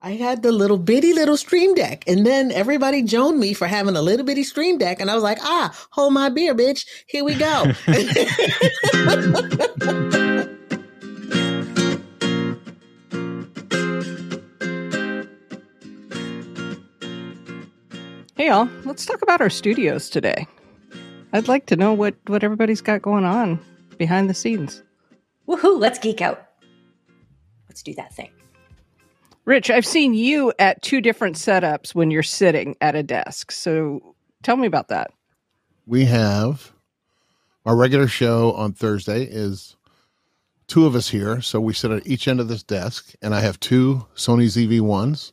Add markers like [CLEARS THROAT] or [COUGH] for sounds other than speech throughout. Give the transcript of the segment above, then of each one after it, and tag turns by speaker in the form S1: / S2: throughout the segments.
S1: I had the little bitty little stream deck, and then everybody joned me for having a little bitty stream deck, and I was like, ah, hold my beer, bitch. Here we go. [LAUGHS]
S2: hey, y'all. Let's talk about our studios today. I'd like to know what what everybody's got going on behind the scenes.
S3: Woohoo! Let's geek out. Let's do that thing.
S2: Rich, I've seen you at two different setups when you're sitting at a desk. So tell me about that.
S4: We have our regular show on Thursday is two of us here. So we sit at each end of this desk, and I have two Sony ZV1s.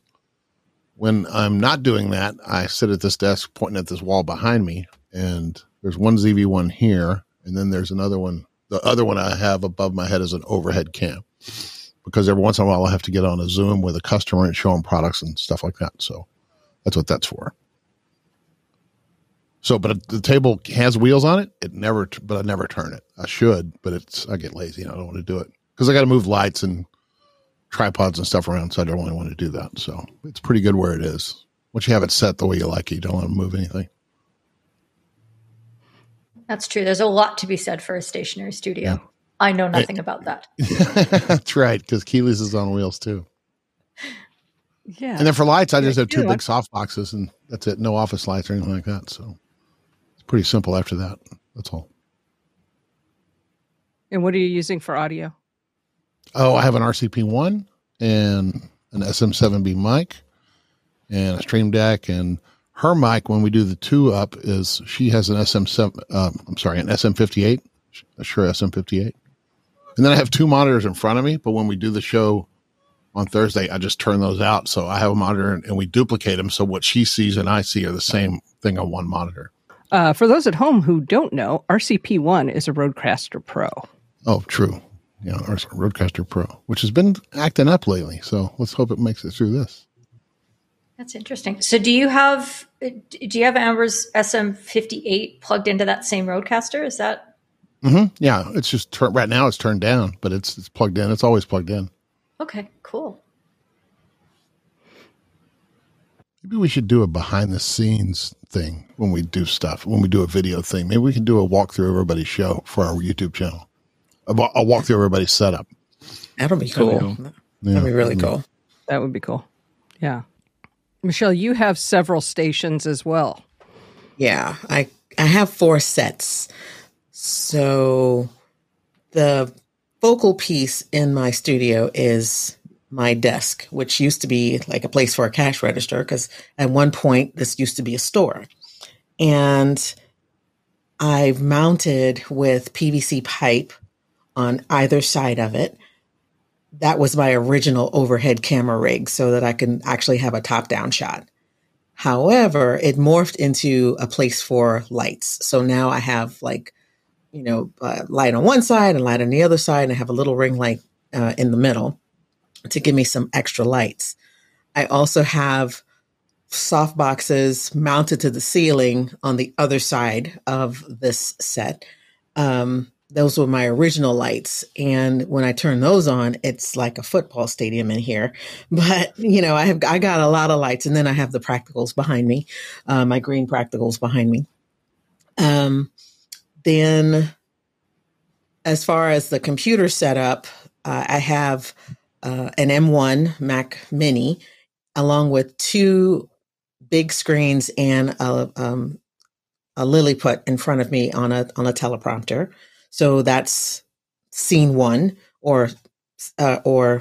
S4: When I'm not doing that, I sit at this desk pointing at this wall behind me, and there's one ZV1 here, and then there's another one. The other one I have above my head is an overhead cam because every once in a while I have to get on a Zoom with a customer and show them products and stuff like that. So that's what that's for. So, but the table has wheels on it. It never, but I never turn it. I should, but it's I get lazy and I don't want to do it because I got to move lights and tripods and stuff around. So I don't really want to do that. So it's pretty good where it is. Once you have it set the way you like it, you don't want to move anything.
S3: That's true. There's a lot to be said for a stationary studio. Yeah. I know nothing about that. [LAUGHS]
S4: That's right, because Keely's is on wheels too.
S2: Yeah.
S4: And then for lights, I just have two big soft boxes and that's it. No office lights or anything like that. So it's pretty simple after that. That's all.
S2: And what are you using for audio?
S4: Oh, I have an RCP1 and an SM7B mic and a Stream Deck. And her mic, when we do the two up, is she has an SM7, um, I'm sorry, an SM58, a Shure SM58. And then I have two monitors in front of me, but when we do the show on Thursday, I just turn those out. So I have a monitor and we duplicate them. So what she sees and I see are the same thing on one monitor.
S2: Uh, for those at home who don't know, RCP1 is a Rodecaster Pro.
S4: Oh, true. Yeah, Rodecaster Pro, which has been acting up lately. So let's hope it makes it through this.
S3: That's interesting. So do you have do you have Amber's SM58 plugged into that same Rodecaster? Is that
S4: Mm-hmm. Yeah, it's just tur- right now it's turned down, but it's it's plugged in. It's always plugged in.
S3: Okay, cool.
S4: Maybe we should do a behind the scenes thing when we do stuff. When we do a video thing, maybe we can do a walkthrough of everybody's show for our YouTube channel. A, a walkthrough of everybody's setup.
S1: That'll be cool. That'd be, cool. Yeah. That'd be really cool.
S2: That would be cool. Yeah, Michelle, you have several stations as well.
S1: Yeah, I I have four sets. So the focal piece in my studio is my desk, which used to be like a place for a cash register because at one point this used to be a store. And I've mounted with PVC pipe on either side of it. That was my original overhead camera rig so that I can actually have a top down shot. However, it morphed into a place for lights. So now I have like you know, uh, light on one side and light on the other side, and I have a little ring light uh, in the middle to give me some extra lights. I also have soft boxes mounted to the ceiling on the other side of this set. Um, those were my original lights. And when I turn those on, it's like a football stadium in here. [LAUGHS] But, you know, I have, I got a lot of lights and then I have the practicals behind me, uh, my green practicals behind me. Um, then, as far as the computer setup, uh, I have uh, an M1 Mac Mini, along with two big screens and a, um, a Lilliput in front of me on a on a teleprompter. So that's scene one, or uh, or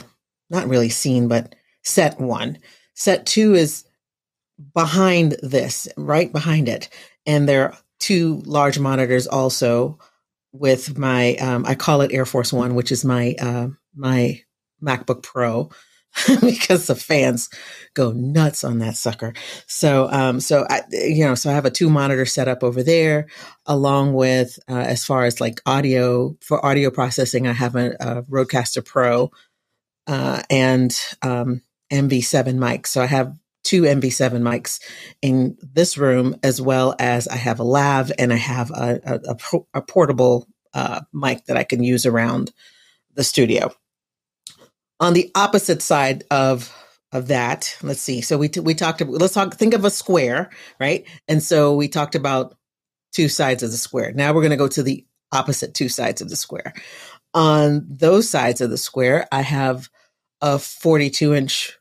S1: not really scene, but set one. Set two is behind this, right behind it, and there two large monitors also with my um, I call it Air Force One, which is my uh, my MacBook Pro [LAUGHS] because the fans go nuts on that sucker. So um, so I you know so I have a two monitor setup over there, along with uh, as far as like audio for audio processing, I have a, a Rodecaster Pro uh, and um, MV7 mic. So I have two MV7 mics in this room, as well as I have a lav and I have a, a, a, a portable uh, mic that I can use around the studio. On the opposite side of of that. Let's see. So we t- we talked. About, let's talk. Think of a square, right? And so we talked about two sides of the square. Now we're going to go to the opposite two sides of the square. On those sides of the square, I have a 42 inch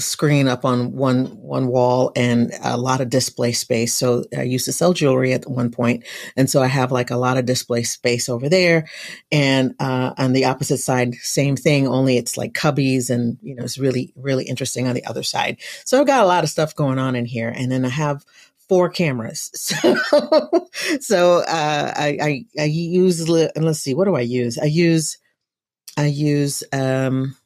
S1: screen up on one one wall and a lot of display space. So I used to sell jewelry at one point, and so I have like a lot of display space over there. And uh, on the opposite side, same thing, only it's like cubbies, and you know it's really really interesting on the other side. So I've got a lot of stuff going on in here, and then I have four cameras. [LAUGHS] So, so uh, I, I, I use let's see, what do I use? I use I use um,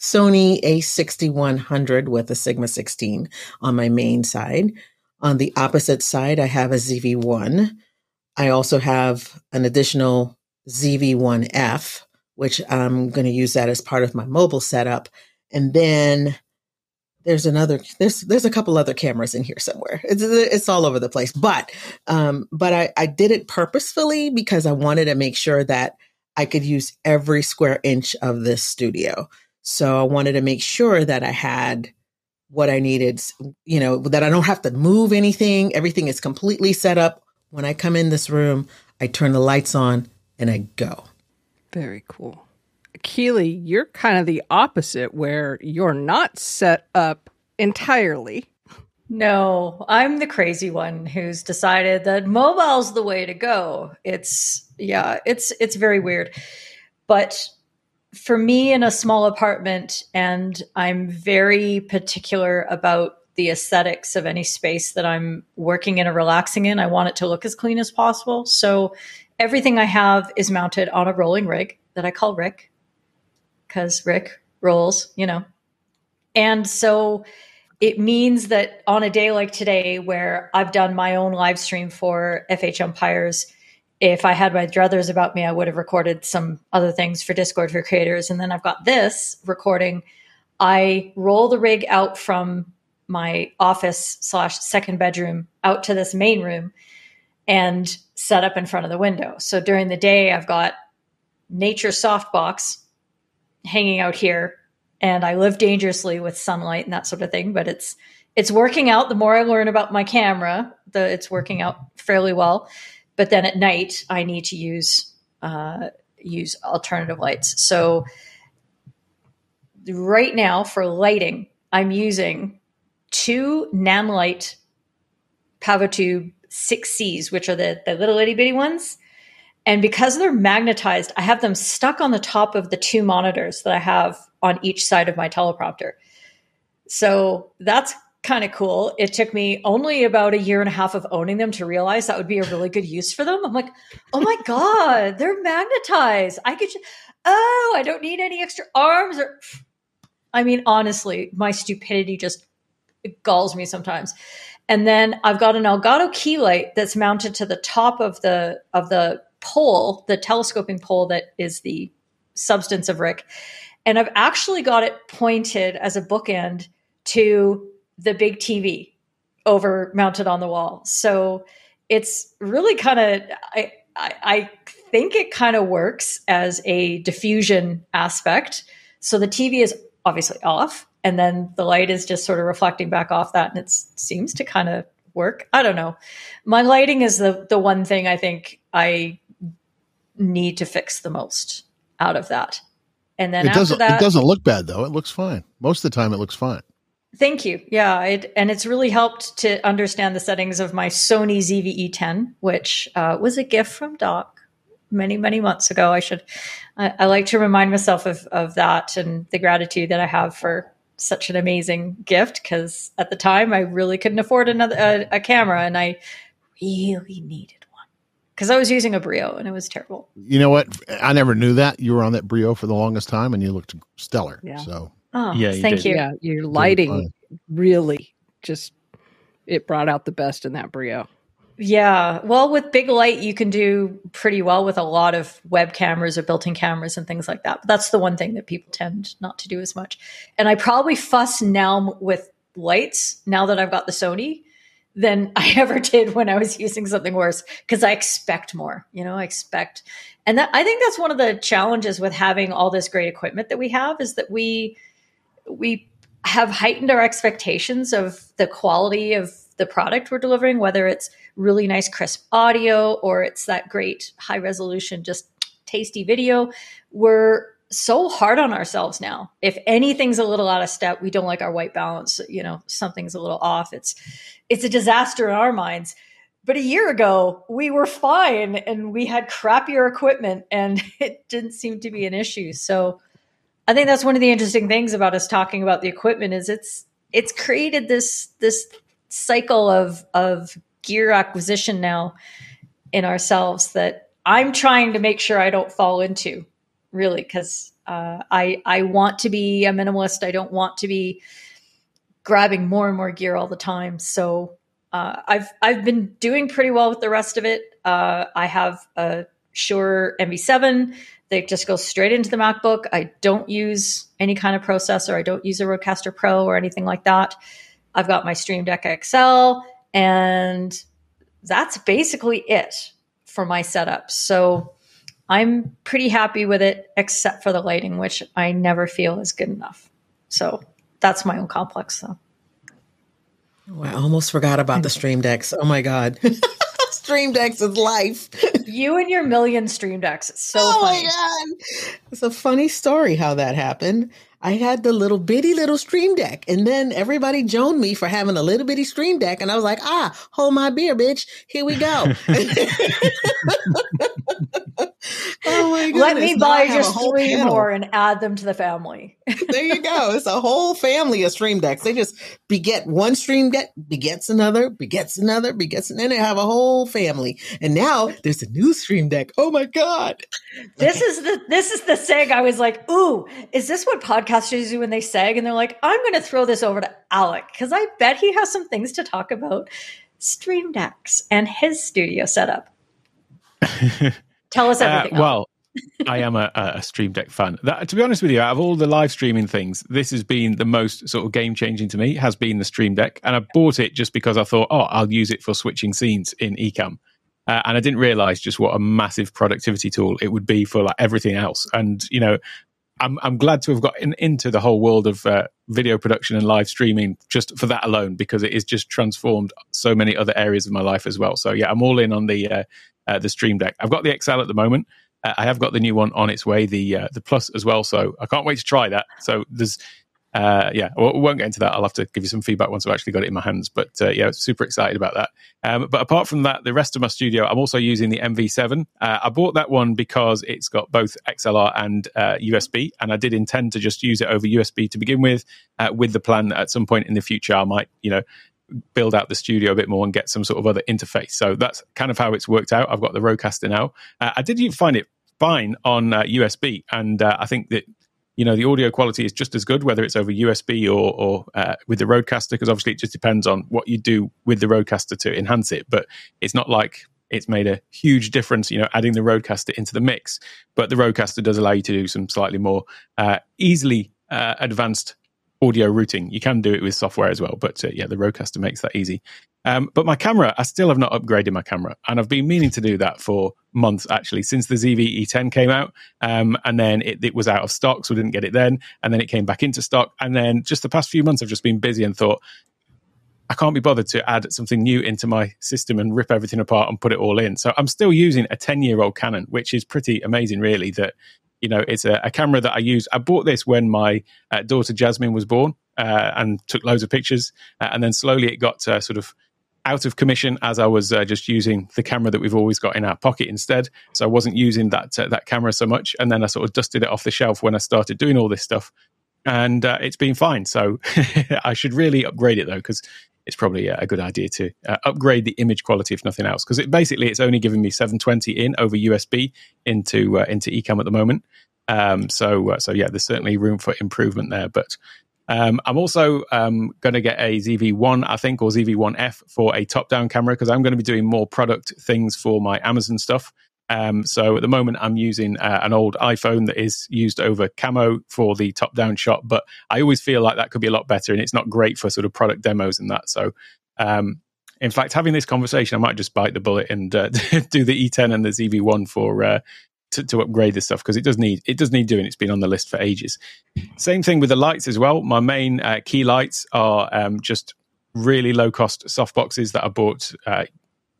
S1: Sony A6100 with a Sigma 16 on my main side. On the opposite side, I have a ZV1. I also have an additional ZV1F, which I'm going to use that as part of my mobile setup. And then there's another there's there's a couple other cameras in here somewhere. It's it's all over the place. But um but I I did it purposefully because I wanted to make sure that I could use every square inch of this studio. So I wanted to make sure that I had what I needed, you know, that I don't have to move anything. Everything is completely set up. When I come in this room, I turn the lights on and I go.
S2: Very cool. Keely, you're kind of the opposite where you're not set up entirely.
S3: No, I'm the crazy one who's decided that mobile's the way to go. It's yeah, it's it's very weird. But for me in a small apartment, and I'm very particular about the aesthetics of any space that I'm working in or relaxing in. I want it to look as clean as possible. So everything I have is mounted on a rolling rig that I call Rick because Rick rolls, you know. And so it means that on a day like today, where I've done my own live stream for FH Umpires, if I had my druthers about me, I would have recorded some other things for Discord for creators. And then I've got this recording. I roll the rig out from my office slash second bedroom out to this main room and set up in front of the window. So during the day, I've got nature softbox hanging out here and I live dangerously with sunlight and that sort of thing, but it's it's working out. The more I learn about my camera, the it's working out fairly well. But then at night, I need to use uh, use alternative lights. So right now for lighting, I'm using two Nanlite Pavotube 6Cs, which are the, the little itty bitty ones. And because they're magnetized, I have them stuck on the top of the two monitors that I have on each side of my teleprompter. So that's kind of cool. It took me only about a year and a half of owning them to realize that would be a really good use for them. I'm like, oh my God, they're magnetized. I could, just, oh, I don't need any extra arms or, I mean, honestly, my stupidity just it galls me sometimes. And then I've got an Elgato key light that's mounted to the top of the, of the pole, the telescoping pole that is the substance of Rick. And I've actually got it pointed as a bookend to the big TV over mounted on the wall. So it's really kind of I, I, I think it kind of works as a diffusion aspect. So the TV is obviously off, and then the light is just sort of reflecting back off that, and it seems to kind of work. I don't know. My lighting is the the one thing I think I need to fix the most out of that. And then
S4: it doesn't
S3: that,
S4: it doesn't look bad though. It looks fine. Most of the time it looks fine.
S3: Thank you. Yeah, it, and it's really helped to understand the settings of my Sony ZV-E10, which uh, was a gift from Doc many, many months ago. I should, I, I, like to remind myself of of that and the gratitude that I have for such an amazing gift. Because at the time, I really couldn't afford another a, a camera, and I really needed one because I was using a Brio and it was terrible.
S4: You know what? I never knew that you were on that Brio for the longest time, and you looked stellar. Yeah. So
S3: Oh, yeah, you thank did. you.
S2: Yeah, your lighting really just it brought out the best in that Brio.
S3: Yeah. Well, with big light, you can do pretty well with a lot of web cameras or built in cameras and things like that. But that's the one thing that people tend not to do as much. And I probably fuss now with lights now that I've got the Sony than I [LAUGHS] ever did when I was using something worse because I expect more. You know, I expect. And that, I think that's one of the challenges with having all this great equipment that we have is that we, we have heightened our expectations of the quality of the product we're delivering, whether it's really nice, crisp audio or it's that great high resolution, just tasty video. We're so hard on ourselves now. If anything's a little out of step, we don't like our white balance, you know, something's a little off. It's it's a disaster in our minds. But a year ago, we were fine and we had crappier equipment and [LAUGHS] it didn't seem to be an issue. So I think that's one of the interesting things about us talking about the equipment is it's it's created this this cycle of of gear acquisition now in ourselves that I'm trying to make sure I don't fall into really because uh, I I want to be a minimalist. I don't want to be grabbing more and more gear all the time. So uh, I've I've been doing pretty well with the rest of it. Uh, I have a Shure MV7 that just go straight into the MacBook. I don't use any kind of processor. I don't use a Rodecaster Pro or anything like that. I've got my Stream Deck XL, and that's basically it for my setup. So I'm pretty happy with it, except for the lighting, which I never feel is good enough. So that's my own complex, though.
S1: Oh, I almost forgot about the Stream Decks. Oh my God. [LAUGHS] [LAUGHS] Stream Decks is life.
S3: you and your million Stream Decks. It's so
S1: oh
S3: funny.
S1: my God. It's a funny story how that happened. I had the little bitty little stream deck and then everybody joned me for having a little bitty stream deck. And I was like, ah, hold my beer, bitch. Here we go. [LAUGHS] [LAUGHS]
S3: oh my god! Let me buy just three panel. more and add them to the family.
S1: there you go. It's a [LAUGHS] whole family of stream decks. They just beget one stream deck, begets another, begets another, begets, another, and then they have a whole family. And now there's a new stream deck. Oh my god!
S3: This okay. is the this is the seg. I was like, ooh, is this what podcasters do when they seg? And they're like, I'm going to throw this over to Alec because I bet he has some things to talk about. Stream decks and his studio setup. [LAUGHS] Tell us uh, everything.
S5: Uh, well, I am a, a, Stream Deck fan. That, to be honest with you, out of all the live streaming things, this has been the most sort of game changing to me. Has been the Stream Deck, and I bought it just because I thought, oh, I'll use it for switching scenes in Ecamm, uh, and I didn't realize just what a massive productivity tool it would be for like everything else. And you know, I'm I'm glad to have gotten into the whole world of uh, video production and live streaming just for that alone because it has just transformed so many other areas of my life as well. So yeah, I'm all in on the uh, uh, the Stream Deck. I've got the XL at the moment. Uh, I have got the new one on its way, the uh, the Plus as well. So I can't wait to try that. So there's, uh, yeah, we won't get into that. I'll have to give you some feedback once I've actually got it in my hands. But uh, yeah, super excited about that. Um, but apart from that, the rest of my studio, I'm also using the MV7. Uh, I bought that one because it's got both XLR and USB, and I did intend to just use it over USB to begin with, with the plan that at some point in the future I might, you know, build out the studio a bit more and get some sort of other interface. So that's kind of how it's worked out. I've got the Rodecaster now. Uh, I did find it fine on uh, USB, and uh, I think that you know the audio quality is just as good whether it's over USB or or uh, with the Rodecaster because obviously it just depends on what you do with the Rodecaster to enhance it. But it's not like it's made a huge difference, you know, adding the Rodecaster into the mix. But the Rodecaster does allow you to do some slightly more uh, easily uh, advanced audio routing. You can do it with software as well, but uh, yeah, the Rodecaster makes that easy. Um, but my camera, I still have not upgraded my camera, and I've been meaning to do that for months actually since the ZV E10 came out, um, and then it, it, was out of stock, so we didn't get it then, and then it came back into stock, and then just the past few months I've just been busy and thought. I can't be bothered to add something new into my system and rip everything apart and put it all in. So I'm still using a 10 year old Canon, which is pretty amazing, really, that you know, it's a, a, camera that I use. I bought this when my uh, daughter Jasmine was born uh, and took loads of pictures. Uh, and then slowly it got uh, sort of out of commission as I was uh, just using the camera that we've always got in our pocket instead. So I wasn't using that uh, that camera so much. And then I sort of dusted it off the shelf when I started doing all this stuff. And it's been fine. So [LAUGHS] I should really upgrade it though, because it's probably a good idea to uh, upgrade the image quality if nothing else because it basically it's only giving me 720 in over USB into uh, into Ecamm at the moment. Um, so uh, so yeah, there's certainly room for improvement there. But um, I'm also um, going to get a ZV1, I think, or ZV1F for a top-down camera because I'm going to be doing more product things for my Amazon stuff. Um, so at the moment, I'm using uh, an old iPhone that is used over camo for the top down shot, but I always feel like that could be a lot better and it's not great for sort of product demos and that. So, um, in fact, having this conversation, I might just bite the bullet and uh, [LAUGHS] do the E10 and the ZV1 for uh, to, to upgrade this stuff because it does need it does need doing. It's been on the list for ages. Same thing with the lights as well. My main uh, key lights are um, just really low cost soft boxes that I bought uh,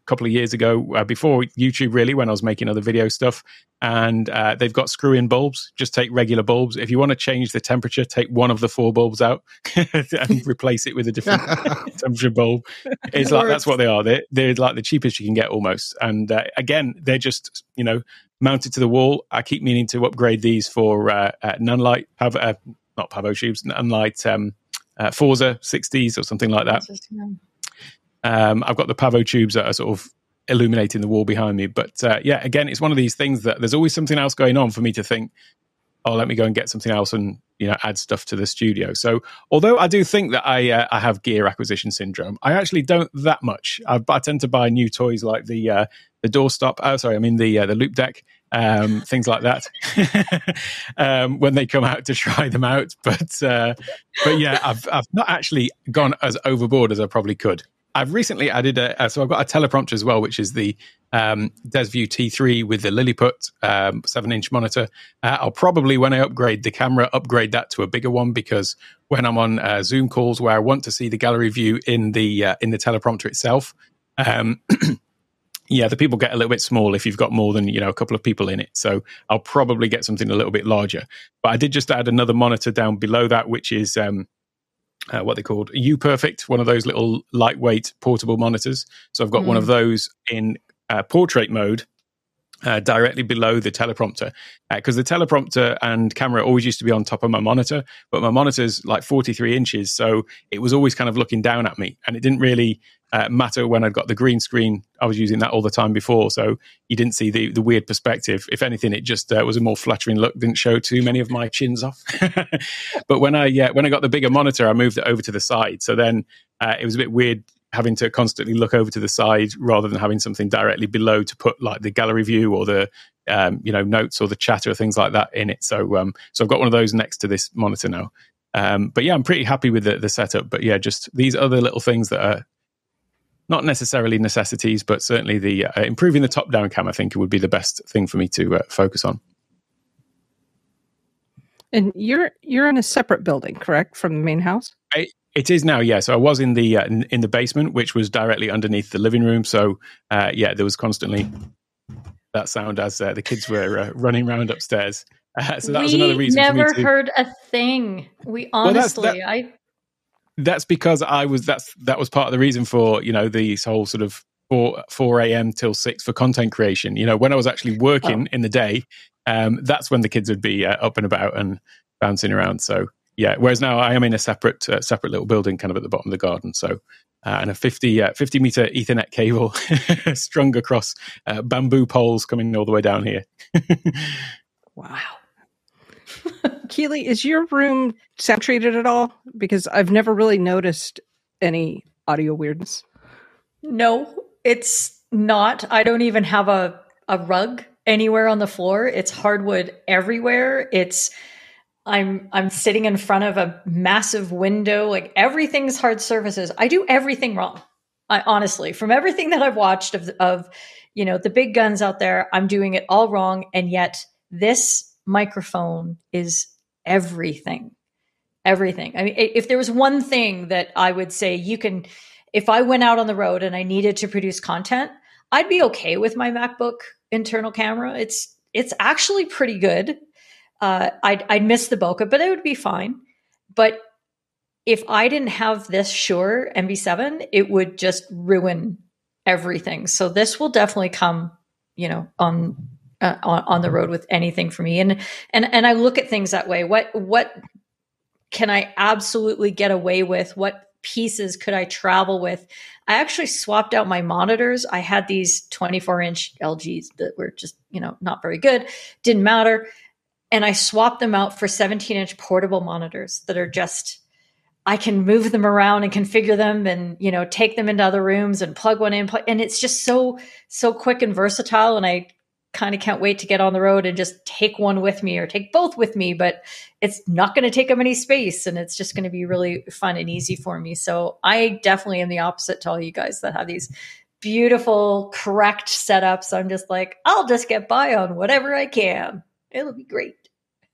S5: couple of years ago uh, before YouTube, really, when I was making other video stuff. And uh, they've got screw in bulbs. Just take regular bulbs. If you want to change the temperature, take one of the four bulbs out [LAUGHS] and [LAUGHS] replace it with a different [LAUGHS] temperature bulb. It's like that's what they are. They're, they're like the cheapest you can get almost. And uh, again, they're just, you know, mounted to the wall. I keep meaning to upgrade these for uh, uh, Nanlite, Pav- uh, not Pavo tubes, Nanlite um, uh, Forza 60s or something like that. Um, I've got the Pavo tubes that are sort of illuminating the wall behind me. But uh, yeah, again, it's one of these things that there's always something else going on for me to think, oh, let me go and get something else and you know add stuff to the studio. So although I do think that I uh, I have gear acquisition syndrome, I actually don't that much. I, I tend to buy new toys like the uh, the doorstop. Oh, sorry, I mean the uh, the Loupedeck. Um, things like that [LAUGHS] um, when they come out to try them out, but uh, but yeah, I've I've not actually gone as overboard as I probably could. I've recently added a, so I've got a teleprompter as well, which is the um, DesView T3 with the Lilliput um, seven inch monitor. Uh, I'll probably, when I upgrade the camera, upgrade that to a bigger one because when I'm on uh, Zoom calls where I want to see the gallery view in the uh, in the teleprompter itself, um, [CLEARS THROAT] yeah, the people get a little bit small if you've got more than you know a couple of people in it. So I'll probably get something a little bit larger. But I did just add another monitor down below that, which is um, uh, what they called UPERFECT, one of those little lightweight portable monitors. So I've got mm. one of mm. those in uh, portrait mode. Uh, directly below the teleprompter because uh, the teleprompter and camera always used to be on top of my monitor but my monitor's like 43 inches so it was always kind of looking down at me and it didn't really uh, matter when I'd got the green screen. I was using that all the time before, so you didn't see the the weird perspective. If anything, it just uh, was a more flattering look. Didn't show too many of my chins off. [LAUGHS] but when I yeah, when I got the bigger monitor, I moved it over to the side. So then uh, it was a bit weird having to constantly look over to the side rather than having something directly below to put like the gallery view or the um, you know notes or the chat or things like that in it. So um, so I've got one of those next to this monitor now. Um, but yeah, I'm pretty happy with the, the setup. But yeah, just these other little things that are not necessarily necessities, but certainly the uh, improving the top down cam. I think it would be the best thing for me to uh, focus on.
S2: And you're you're in a separate building, correct, from the main house?
S5: I, it is now, yeah. So I was in the uh, in, in, the basement, which was directly underneath the living room. So uh, yeah, there was constantly that sound as uh, the kids were uh, running around upstairs. [LAUGHS] so that
S3: we
S5: was another reason.
S3: Never
S5: to...
S3: heard a thing. We honestly, well, that, I
S5: that's because I was that's that was part of the reason for you know the whole sort of four four a.m. till six for content creation. You know, when I was actually working oh. in the day, um, that's when the kids would be uh, up and about and bouncing around. So yeah, whereas now I am in a separate uh, separate little building, kind of at the bottom of the garden. So. Uh, and a 50, uh, 50 meter Ethernet cable [LAUGHS] strung across uh, bamboo poles coming all the way down here. [LAUGHS]
S2: wow. [LAUGHS] Keely, is your room saturated at all? Because I've never really noticed any audio weirdness.
S3: No, it's not. I don't even have a, a rug anywhere on the floor. It's hardwood everywhere. It's I'm I'm sitting in front of a massive window. Like everything's hard surfaces. I do everything wrong. I honestly, from everything that I've watched of of you know the big guns out there, I'm doing it all wrong, and yet this microphone is everything. Everything. I mean, if there was one thing that I would say you can, if I went out on the road and I needed to produce content, I'd be okay with my MacBook internal camera. It's it's actually pretty good. Uh, I'd, I'd miss the bokeh, but it would be fine. But if I didn't have this Shure MV7, it would just ruin everything. So this will definitely come, you know, on uh, on, on the road with anything for me. And and and I look at things that way. What what can I absolutely get away with? What pieces could I travel with? I actually swapped out my monitors. I had these 24 inch LGs that were just, you know, not very good, didn't matter. And I swapped them out for 17 inch portable monitors that are just, I can move them around and configure them and, you know, take them into other rooms and plug one in. And it's just so, so quick and versatile. And I kind of can't wait to get on the road and just take one with me or take both with me, but it's not going to take up any space and it's just going to be really fun and easy for me. So I definitely am the opposite to all you guys that have these beautiful, correct setups. I'm just like, I'll just get by on whatever I can. It'll be great.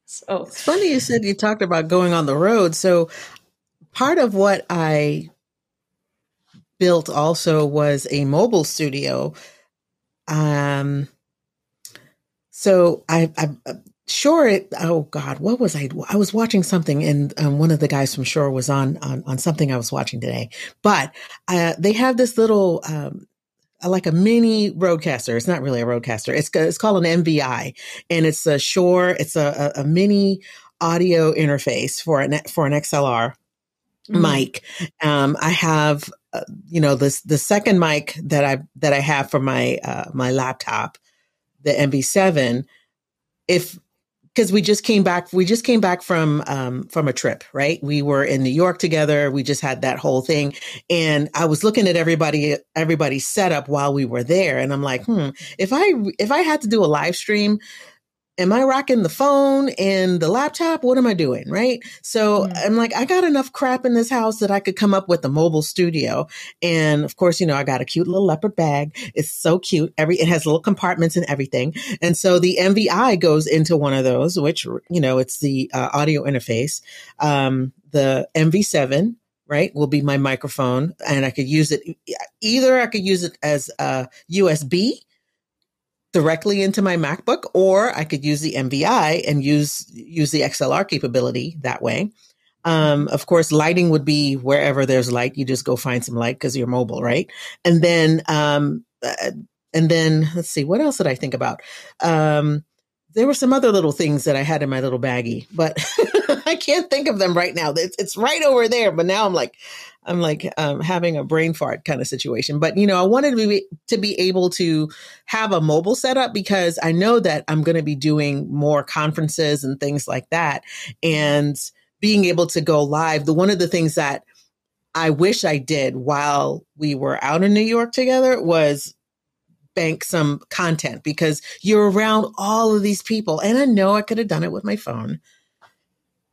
S3: So
S1: It's funny you said you talked about going on the road. So part of what I built also was a mobile studio. Um, so I, I Shure. It, oh God, what was I? I was watching something, and um, one of the guys from Shure was on on, on something I was watching today. But uh, they have this little. Um, like a mini Rodecaster. It's not really a Rodecaster. It's it's called an MVI, and it's a Shure. It's a, a, a mini audio interface for an for an XLR mm-hmm. mic. Um, I have uh, you know this the second mic that I that I have for my uh, my laptop, the MV7. If because we just came back we just came back from um, from a trip right? We were in new york together. We just had that whole thing. And i was looking at everybody everybody's setup while we were there. And i'm like hmm if i if i had to do a live stream am I rocking the phone and the laptop? What am I doing? Right. So mm. I'm like, I got enough crap in this house that I could come up with a mobile studio. And of course, you know, I got a cute little leopard bag. It's so cute. Every, it has little compartments and everything. And so the MVI goes into one of those, which, you know, it's the uh, audio interface. Um, the MV7 right will be my microphone and i could use it either i could use it as a usb directly into my MacBook, or I could use the MVI and use use the XLR capability that way. Um, of course, lighting would be wherever there's light. You just go find some light because you're mobile, right? And then, um, uh, and then let's see, what else did I think about? Um, there were some other little things that I had in my little baggie, but [LAUGHS] I can't think of them right now. It's, it's right over there, but now I'm like, I'm like um, having a brain fart kind of situation. But you know, I wanted to be to be able to have a mobile setup because I know that I'm going to be doing more conferences and things like that, and being able to go live. The one of the things that I wish I did while we were out in New York together was bank some content because you're around all of these people, and I know I could have done it with my phone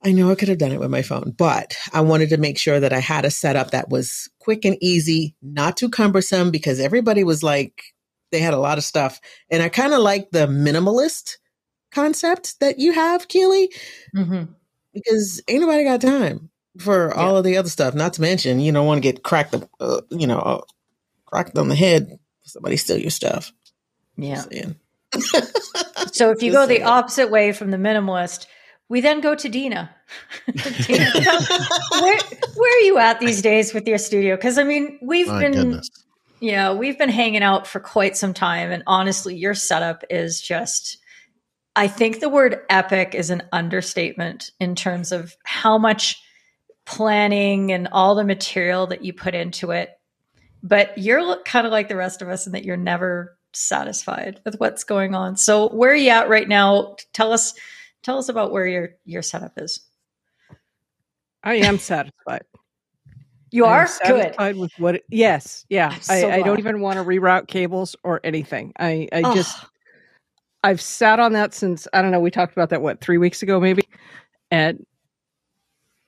S1: I know I could have done it with my phone, but I wanted to make sure that I had a setup that was quick and easy, not too cumbersome because everybody was like, they had a lot of stuff. And I kind of like the minimalist concept that you have, Keely, mm-hmm. because ain't nobody got time for yeah. all of the other stuff. Not to mention, you don't want to get cracked, uh, you know, uh, cracked on the head. Somebody steal your stuff.
S3: Yeah. [LAUGHS] so if you go the opposite way from the minimalist, we then go to Dina. [LAUGHS] Dina where, where, are you at these days with your studio? Because I mean, we've My been, goodness. yeah, we've been hanging out for quite some time, and honestly, your setup is just. I think the word epic is an understatement in terms of how much planning and all the material that you put into it. But you're kind of like the rest of us in that you're never satisfied with what's going on. So, where are you at right now? Tell us Tell us about where your your setup is.
S2: I am satisfied. [LAUGHS]
S3: You are satisfied
S2: good with what? It, yes, yeah. So I, I, don't even want to reroute cables or anything. I I oh. just I've sat on that since I don't know. We talked about that what three weeks ago maybe, and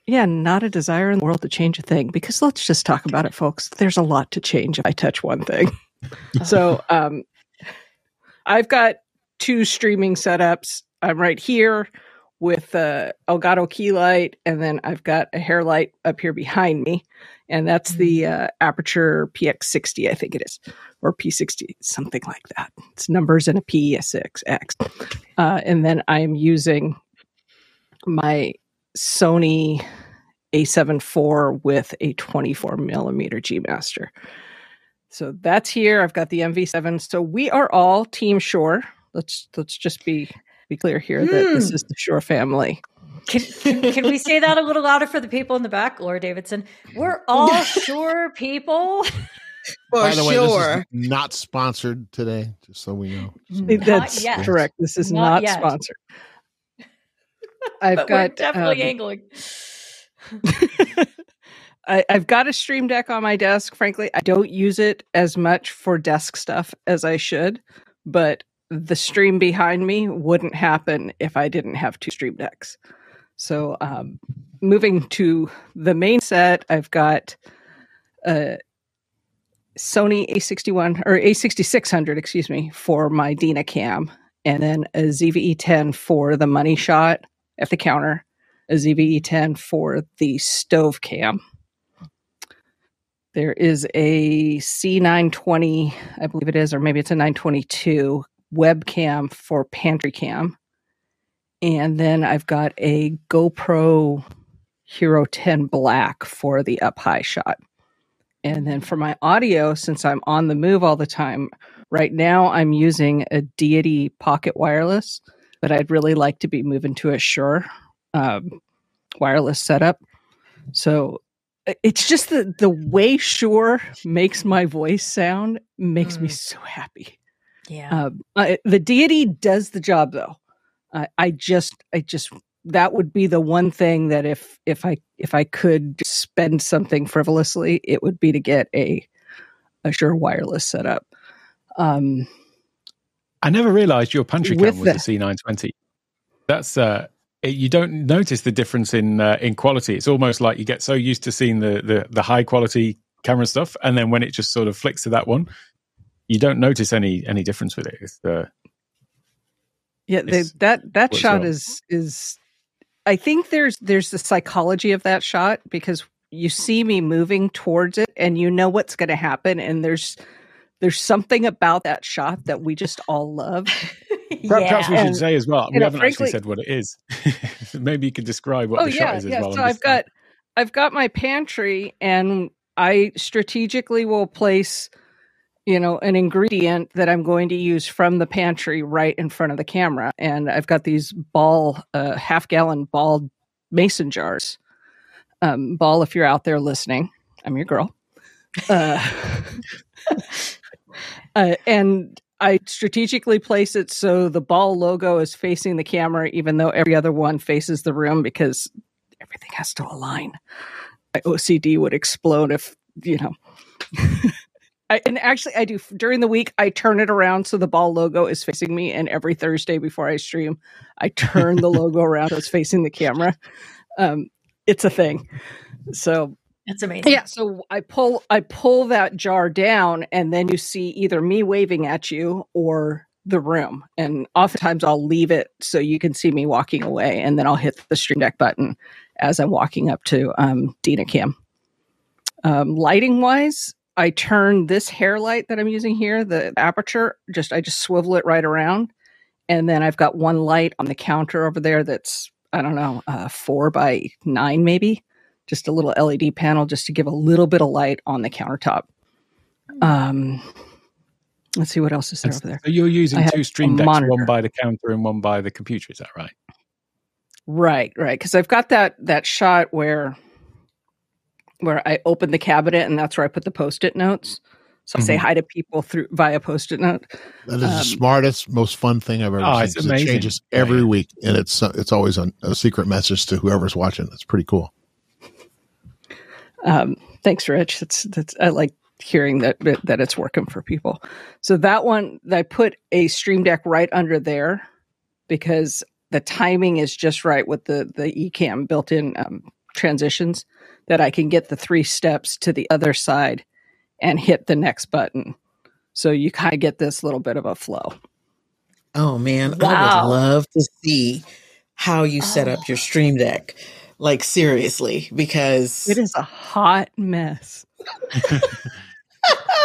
S2: yeah, not a desire in the world to change a thing. Because let's just talk about it, folks. There's a lot to change if I touch one thing. so um, I've got two streaming setups I'm right here with the Elgato key light, and then I've got a hair light up here behind me, and that's the mm. uh, Aputure PX60, I think it is, or P60, something like that. It's numbers and a P, a 6, X. Uh, and then I'm using my Sony A7 IV with a 24 millimeter G Master. So that's here. I've got the MV7. So we are all Team Shure. Let's let's just be be clear here mm. that this hmm. is the Shure family.
S3: Can, can, can, we say that a little louder for the people in the back, Laura Davidson? We're [LAUGHS] all Shure people.
S4: By the way, this is not sponsored today, just so we know. So.
S2: That's correct. This is not, not sponsored. [LAUGHS]
S3: I've but got definitely um, angling. [LAUGHS]
S2: I, have got a stream deck on my desk. Frankly, I don't use it as much for desk stuff as I should, but the stream behind me wouldn't happen if I didn't have two stream decks. So, um, moving to the main set, I've got a Sony A61 or A6600, excuse me, for my Dina cam, and then a ZVE10 for the money shot at the counter, a ZVE10 for the stove cam. There is a C920, I believe it is, or maybe it's a 922 webcam for pantry cam. And then I've got a GoPro Hero 10 Black for the up high shot. And then for my audio, since I'm on the move all the time, right now I'm using a Deity Pocket Wireless, but I'd really like to be moving to a Shure um, wireless setup. So it's just the the way Shure makes my voice sound makes mm. me so happy.
S3: Yeah,
S2: um, uh, the Deity does the job though. I, I just I just that would be the one thing that if if I if I could spend something frivolously, it would be to get a a Shure wireless setup. Um,
S5: I never realized your pantry cam was the, a C920. That's uh, you don't notice the difference in uh, in quality. It's almost like you get so used to seeing the, the the high quality camera stuff, and then when it just sort of flicks to that one, you don't notice any any difference with it. It's the uh,
S2: yeah, they, that that shot wrong. is is. I think there's there's the psychology of that shot because you see me moving towards it, and you know what's going to happen, and there's there's something about that shot that we just all love. [LAUGHS]
S5: Perhaps we should say as well. We haven't frankly, actually said what it is. [LAUGHS] Maybe you could describe what oh, the yeah, shot is yeah. as well.
S2: So I've got I've got my pantry and I strategically will place you know an ingredient that I'm going to use from the pantry right in front of the camera and I've got these ball uh, half gallon ball mason jars. Um, ball if you're out there listening, I'm your girl. Uh, [LAUGHS] uh, and I strategically place it so the ball logo is facing the camera, even though every other one faces the room because everything has to align. My OCD would explode if, you know. [LAUGHS] I, and actually, I do during the week. I turn it around so the ball logo is facing me, and every Thursday before I stream, I turn the logo [LAUGHS] around so it's facing the camera. Um, it's a thing. So
S3: that's amazing.
S2: Yeah. So I pull I pull that jar down and then you see either me waving at you or the room. And oftentimes I'll leave it so you can see me walking away and then I'll hit the stream deck button as I'm walking up to um Dina cam. Um, lighting wise, I turn this hair light that I'm using here, the Aputure, just I just swivel it right around. And then I've got one light on the counter over there that's I don't know, uh, four by nine maybe just a little LED panel just to give a little bit of light on the countertop. Um, let's see what else is there over there.
S5: So you're using two stream decks, monitor. one by the counter and one by the computer. Is that right?
S2: Right, right. Because I've got that that shot where where I open the cabinet and that's where I put the post-it notes. So mm-hmm. I say mm-hmm. hi to people through via post-it note.
S4: That is um, the smartest, most fun thing I've ever oh, seen. It changes every yeah. week, and it's it's always a, a secret message to whoever's watching. It's pretty cool.
S2: Um, thanks, Rich. That's that's I like hearing that that it's working for people. So that one, I put a Stream Deck right under there because the timing is just right with the the Ecamm built-in um, transitions that I can get the three steps to the other side and hit the next button. So you kind of get this little bit of a flow.
S1: Oh man, wow. I would love to see how you set oh. up your oh. Stream Deck like seriously, because
S2: it is a hot mess. [LAUGHS]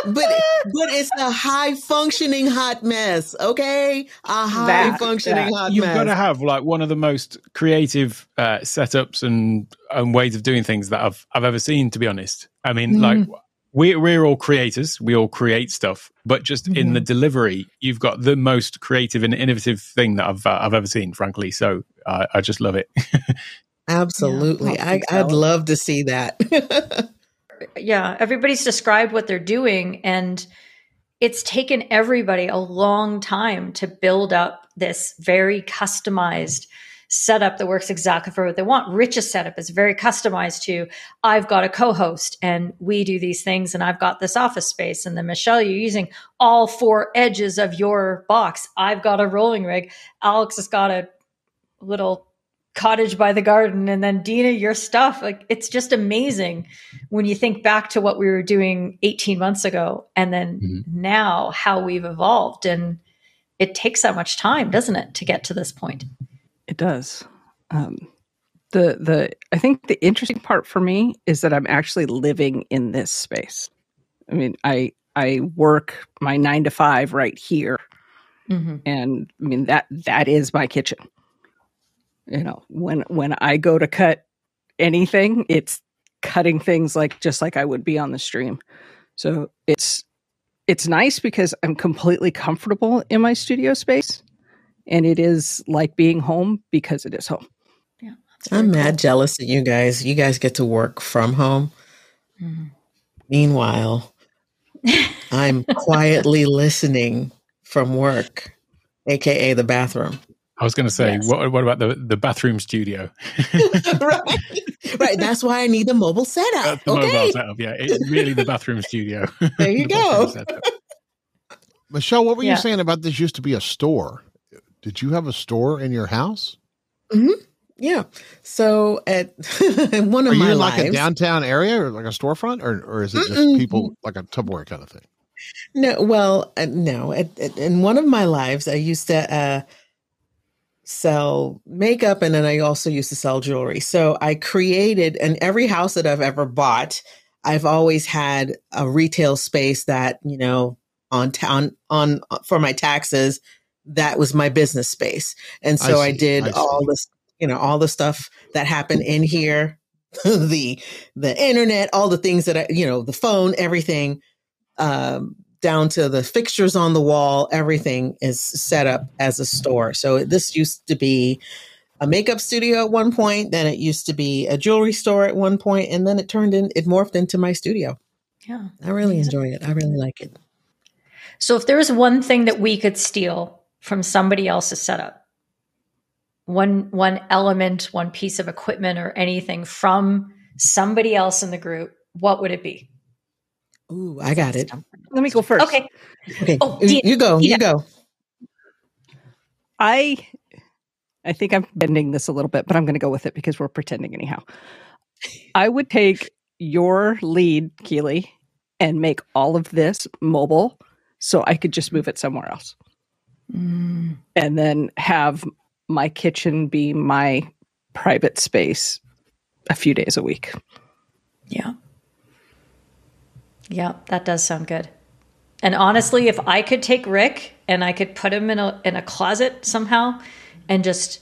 S1: but but it's a high functioning hot mess, okay? A high that, functioning that. hot
S5: You've
S1: mess.
S5: got to have like one of the most creative uh, setups and and ways of doing things that I've I've ever seen. To be honest, I mean, mm. like we we're all creators, we all create stuff, but just mm-hmm. in the delivery, you've got the most creative and innovative thing that I've uh, I've ever seen. Frankly, so uh, I just love it. [LAUGHS]
S1: Absolutely. Yeah, I, I would love to see that. [LAUGHS]
S3: yeah, everybody's described what they're doing and it's taken everybody a long time to build up this very customized setup that works exactly for what they want. Rich's setup is very customized to I've got a co-host and we do these things and I've got this office space. And then Michelle, you're using all four edges of your box. I've got a rolling rig. Alex has got a little cottage by the garden and then Dina your stuff like it's just amazing when you think back to what we were doing 18 months ago and then mm-hmm. now how we've evolved and it takes that much time doesn't it to get to this point
S2: it does um, the the I think the interesting part for me is that I'm actually living in this space. I mean, I I work my 9 to 5 right here. Mm-hmm. And I mean that that is my kitchen. You know, when when I go to cut anything, it's cutting things like just like I would be on the stream. So it's it's nice because I'm completely comfortable in my studio space and it is like being home because it is home. Yeah.
S1: I'm cool. mad jealous of you guys. You guys get to work from home. Mm-hmm. Meanwhile, I'm quietly listening from work, aka the bathroom.
S5: I was going to say, yes. what, what, about the, the bathroom studio? [LAUGHS]
S1: right. right. That's why I need the mobile setup.
S5: the okay. mobile setup. Yeah. It's really the bathroom studio. [LAUGHS]
S1: There you [LAUGHS] the go.
S4: Michelle, what were yeah. you saying about this used to be a store? Did you have a store in your house?
S1: Mm-hmm. Yeah. So at one of
S4: Are
S1: my
S4: you in
S1: lives,
S4: like a downtown area or like a storefront, or or is it just mm-mm. people like a Tupperware kind of thing?
S1: No. Well, uh, no. At, at, in one of my lives, I used to uh, sell makeup, and then I also used to sell jewelry. So I created, and every house that I've ever bought, I've always had a retail space that you know on town on for my taxes that was my business space and so i, I did I all this you know, all the stuff that happened in here, [LAUGHS] the the internet, all the things that I, you know, the phone, everything, um, down to the fixtures on the wall, everything is set up as a store. So this used to be a makeup studio at one point, then it used to be a jewelry store at one point, and then it turned in it morphed into my studio.
S3: Yeah.
S1: I really enjoy it. I really like it.
S3: So if there was one thing that we could steal from somebody else's setup, one one element, one piece of equipment or anything from somebody else in the group, what would it be?
S1: Ooh, I got it.
S2: Let me go first.
S3: Okay.
S1: Okay. Oh, you go. You go.
S2: I I think I'm bending this a little bit, but I'm going to go with it because we're pretending anyhow. I would take your lead, Keely, and make all of this mobile so I could just move it somewhere else. Mm. And then have my kitchen be my private space a few days a week.
S3: Yeah. Yeah, that does sound good. And honestly, if I could take Rick and I could put him in a in a closet somehow and just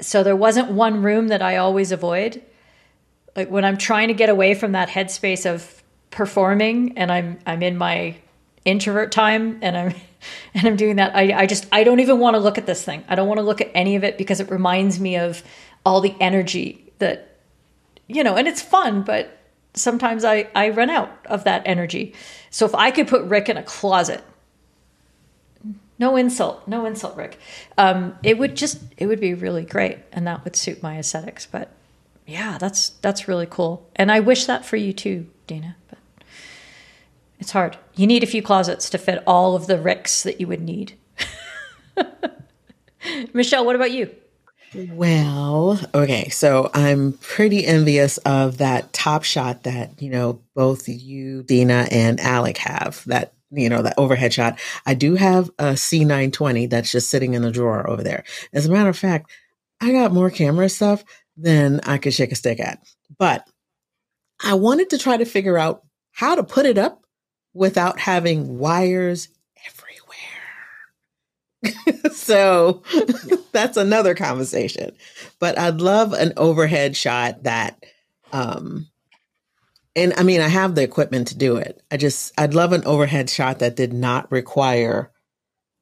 S3: so there wasn't one room that I always avoid. Like when I'm trying to get away from that headspace of performing and I'm I'm in my introvert time and I'm [LAUGHS] and I'm doing that. I, I just I don't even want to look at this thing. I don't want to look at any of it because it reminds me of all the energy that you know, and it's fun, but sometimes I, I run out of that energy. So if I could put Rick in a closet, no insult, no insult, Rick. Um, it would just it would be really great, and that would suit my aesthetics. But yeah, that's that's really cool, and I wish that for you too, Dina. But it's hard. You need a few closets to fit all of the ricks that you would need. [LAUGHS] Michelle, what about you?
S1: Well, okay, so I'm pretty envious of that top shot that, you know, both you, Dina, and Alec have. That, you know, that overhead shot. I do have a C920 that's just sitting in the drawer over there. As a matter of fact, I got more camera stuff than I could shake a stick at. But I wanted to try to figure out how to put it up without having wires. [LAUGHS] so [LAUGHS] that's another conversation. But I'd love an overhead shot that um and I mean I have the equipment to do it. I just I'd love an overhead shot that did not require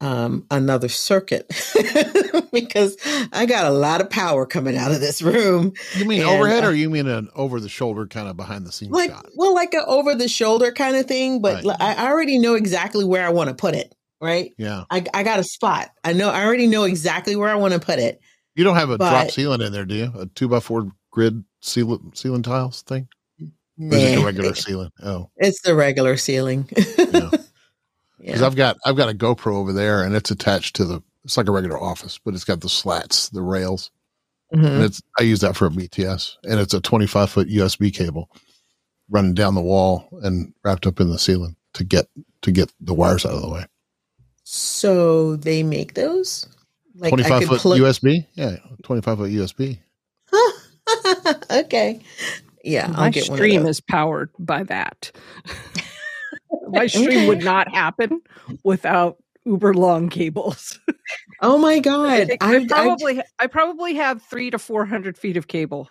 S1: um, another circuit [LAUGHS] because I got a lot of power coming out of this room.
S4: You mean and, overhead, uh, or you mean an over the shoulder kind of behind the scenes
S1: like,
S4: shot?
S1: Well, like an over the shoulder kind of thing, but right. I already know exactly where I want to put it. Right?
S4: Yeah.
S1: I, I got a spot. I know. I already know exactly where I want to put it.
S4: You don't have a but, drop ceiling in there, do you? A two by four grid ceiling ceiling tiles thing? Nah, is it a regular ceiling? Oh,
S1: it's the regular ceiling.
S4: yeah [LAUGHS] because yeah. I've got I've got a GoPro over there, and it's attached to the. It's like a regular office, but it's got the slats, the rails. Mm-hmm. And it's I use that for a BTS, and it's a 25 foot USB cable running down the wall and wrapped up in the ceiling to get to get the wires out of the way.
S1: So they make those
S4: like 25 foot plug- USB. Yeah, 25 foot USB. [LAUGHS]
S1: okay. Yeah,
S2: my stream is powered by that. [LAUGHS] my stream would not happen without uber long cables.
S1: oh my god! [LAUGHS]
S2: I, I probably I, I, probably have three to four hundred feet of cable.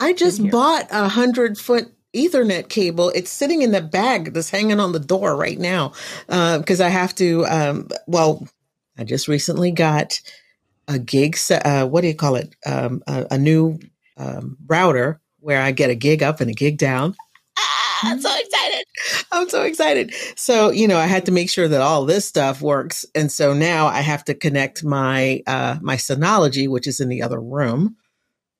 S1: I just bought a hundred foot Ethernet cable. It's sitting in the bag that's hanging on the door right now because uh, I have to. Um, well, I just recently got a gig. Uh, what do you call it? Um, a, a, new um, router where I get a gig up and a gig down. Ah, I'm so [LAUGHS] excited. I'm so excited. So, you know, I had to make sure that all this stuff works. And so now I have to connect my uh my Synology, which is in the other room,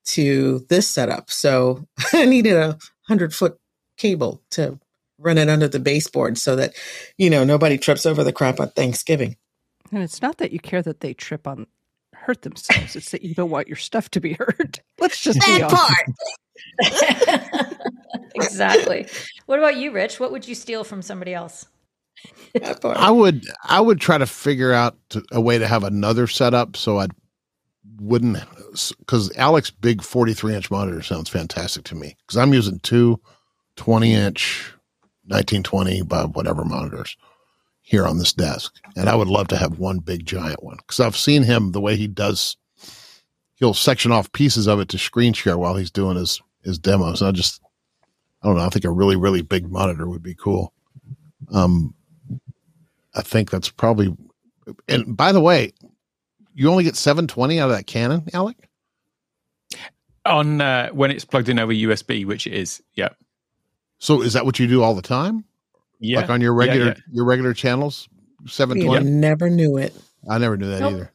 S1: to this setup. So [LAUGHS] I needed a hundred foot cable to run it under the baseboard so that, you know, nobody trips over the crap on Thanksgiving.
S2: And it's not that you care that they trip on hurt themselves. It's that you don't want your stuff to be hurt. [LAUGHS] Let's just that
S3: part. [LAUGHS] exactly. What about you, Rich? What would you steal from somebody else?
S4: I would I would try to figure out a way to have another setup so I wouldn't because Alec's big 43 inch monitor sounds fantastic to me because I'm using two 20 inch 1920 by whatever monitors here on this desk. And I would love to have one big giant one because I've seen him the way he does. He'll section off pieces of it to screen share while he's doing his, his demos. And I just, I don't know. I think a really, really big monitor would be cool. Um, I think that's probably, and by the way, you only get 720 out of that Canon, Alec?
S5: On uh, when it's plugged in over USB, which it is, yeah.
S4: So is that what you do all the time? Yeah. Like on your regular yeah, yeah. your regular channels, seven twenty.
S1: Never knew it.
S4: I never knew that nope. either.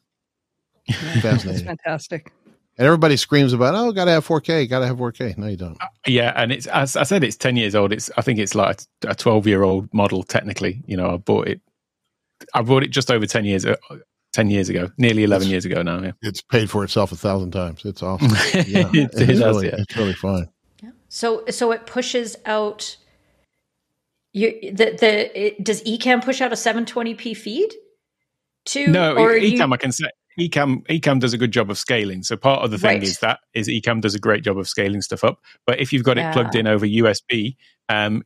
S4: [LAUGHS] Fascinating.
S2: fantastic.
S4: And everybody screams about, oh, gotta have 4K, gotta have 4K. No, you don't. Uh,
S5: yeah, and it's as I said, it's 10 years old. It's I think it's like a 12 year old model technically. You know, I bought it. I bought it just over 10 years. Uh, 10 years ago, nearly 11 it's, years ago now. Yeah.
S4: It's paid for itself a thousand times. It's awesome. [LAUGHS] Yeah, it, it's, it really, yeah. it's really fun.
S3: Yeah. So, so it pushes out you the the it, does Ecamm push out a 720p feed? To
S5: no, Ecamm you... I can say Ecamm Ecamm does a good job of scaling. So part of the thing right. is that is Ecamm does a great job of scaling stuff up. But if you've got it plugged in over USB, um,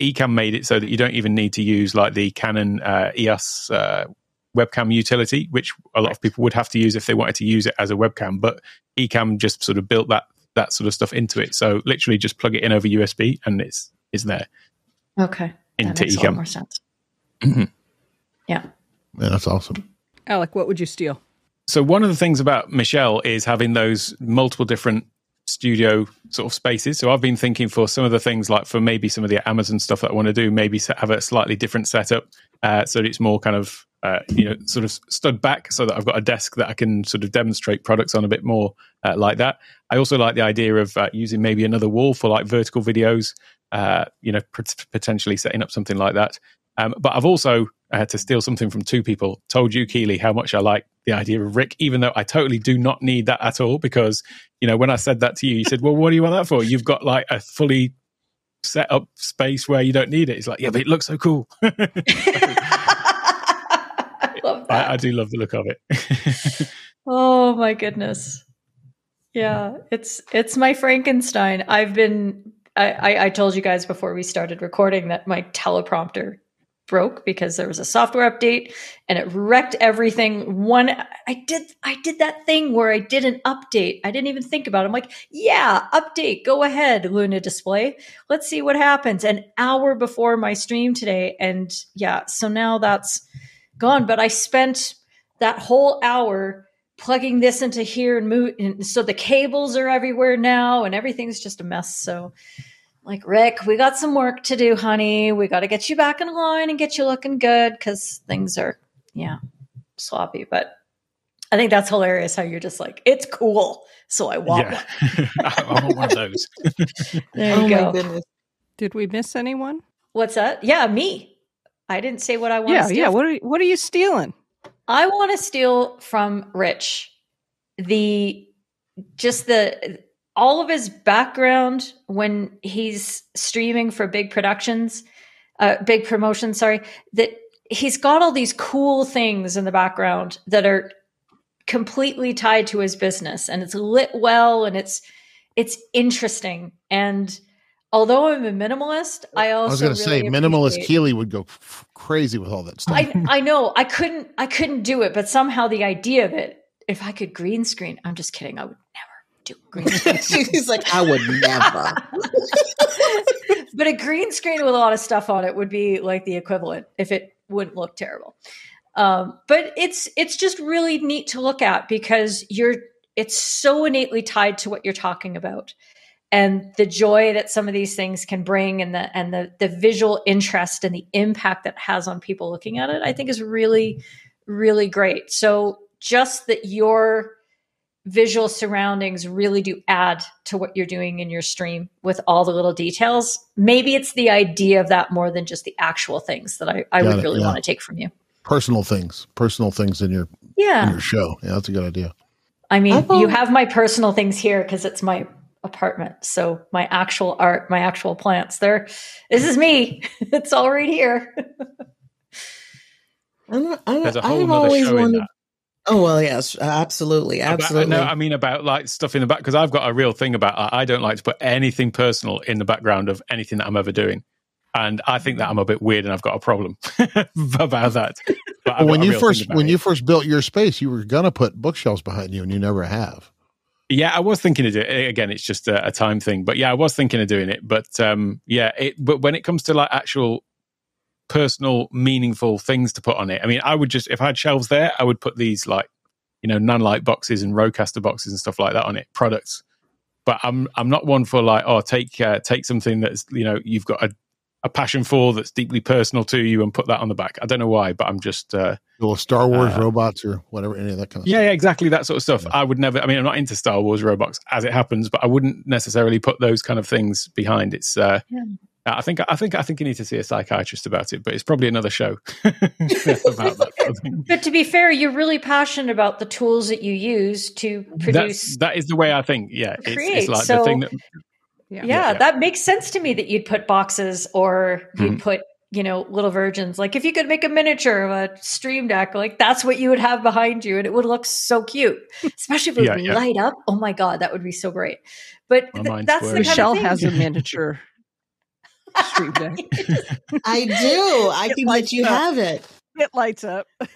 S5: Ecamm made it so that you don't even need to use like the Canon uh, EOS uh, webcam utility, which a lot of people would have to use if they wanted to use it as a webcam. But Ecamm just sort of built that that sort of stuff into it. So literally just plug it in over USB and it's it's there.
S3: Okay. That into makes a lot more sense. Mm-hmm. Yeah.
S4: Yeah, that's awesome.
S2: Alec, what would you steal?
S5: So one of the things about Michelle is having those multiple different studio sort of spaces. So I've been thinking for some of the things like for maybe some of the Amazon stuff that I want to do, maybe have a slightly different setup uh, so it's more kind of uh, you know sort of stood back so that I've got a desk that I can sort of demonstrate products on a bit more uh, like that. I also like the idea of uh, using maybe another wall for like vertical videos uh, you know, potentially setting up something like that. Um, but I've also uh, to steal something from two people. Told you, Keely, how much I like the idea of Rick, even though I totally do not need that at all. Because you know, when I said that to you, you said, "Well, what do you want that for? You've got like a fully set up space where you don't need it." It's like, yeah, but it looks so cool. [LAUGHS] [LAUGHS] love that. I, I do love the look of it. [LAUGHS]
S3: oh my goodness. Yeah, it's it's my Frankenstein. I've been I, I told you guys before we started recording that my teleprompter broke because there was a software update and it wrecked everything. One i did i did that thing where i did an update. I didn't even think about it. I'm like yeah update go ahead luna display. Let's see what happens. An hour before my stream today and yeah so now that's gone. But i spent that whole hour plugging this into here and move and so the cables are everywhere now and everything's just a mess. So like rick we got some work to do honey. We got to get you back in line and get you looking good because things are yeah sloppy. But i think that's hilarious how you're just like it's cool so i want yeah.
S5: one. [LAUGHS] I want one of those. [LAUGHS]
S3: There oh you oh go.
S2: did we miss anyone?
S3: What's that? Yeah me. I didn't say what i want
S2: yeah yeah. what are, what are you stealing?
S3: I want to steal from Rich. The just the all of his background when he's streaming for big productions, uh, big promotions, sorry, that he's got all these cool things in the background that are completely tied to his business and it's lit well and it's it's interesting. And although i'm a minimalist i also
S4: i was going to
S3: really
S4: say minimalist keely would go f- crazy with all that stuff.
S3: I, I know i couldn't i couldn't do it but somehow the idea of it if i could green screen i'm just kidding i would never do green screen. [LAUGHS]
S1: She's like i would never. [LAUGHS]
S3: But a green screen with a lot of stuff on it would be like the equivalent if it wouldn't look terrible. Um, but it's it's just really neat to look at because you're it's so innately tied to what you're talking about and the joy that some of these things can bring and the and the the visual interest and the impact that has on people looking at it i think is really really great. So just that your visual surroundings really do add to what you're doing in your stream with all the little details maybe it's the idea of that more than just the actual things that i, I would it, really yeah. want to take from you
S4: personal things, personal things in your
S3: yeah
S4: in your show. Yeah, that's a good idea.
S3: I mean, you have my personal things here because it's my apartment. So my actual art, my actual plants, there. This is me. [LAUGHS] it's all right here. [LAUGHS]
S1: I'm, I'm, There's a whole I've always wanted. Oh well, yes, absolutely, absolutely.
S5: About, no, I mean about like stuff in the back because I've got a real thing about I don't like to put anything personal in the background of anything that I'm ever doing and I think that I'm a bit weird and I've got a problem [LAUGHS] about that.
S4: Well, when you first when it. you first built your space, you were gonna put bookshelves behind you, and you never have.
S5: Yeah, I was thinking of doing it. Again, it's just a, a time thing, but yeah, I was thinking of doing it. But um, yeah, it, but when it comes to like actual personal, meaningful things to put on it, I mean, I would just if I had shelves there, I would put these like you know Nanlite boxes and Rodecaster boxes and stuff like that on it, products. But I'm I'm not one for like oh take uh, take something that's you know you've got a a passion for that's deeply personal to you and put that on the back. I don't know why, but I'm just uh,
S4: little Star Wars uh, robots or whatever, any of that kind of
S5: yeah,
S4: stuff.
S5: Yeah, exactly that sort of stuff. Yeah. I would never. I mean, I'm not into Star Wars robots as it happens, but I wouldn't necessarily put those kind of things behind. It's. Uh, yeah. I think I think I think you need to see a psychiatrist about it, but it's probably another show [LAUGHS] about
S3: that. But to be fair, you're really passionate about the tools that you use to produce.
S5: That's, that is the way I think. Yeah, it's, it's, like so, the thing that
S3: yeah. yeah. that makes sense to me that you'd put boxes or you'd mm-hmm. put you know little virgins like if you could make a miniature of a stream deck like that's what you would have behind you and it would look so cute especially if it would yeah, light up oh my god that would be so great but th- that's the kind
S2: michelle has a [LAUGHS] miniature stream [LAUGHS] deck [LAUGHS]
S1: i do. I can let you up. have it.
S2: It lights up. [LAUGHS]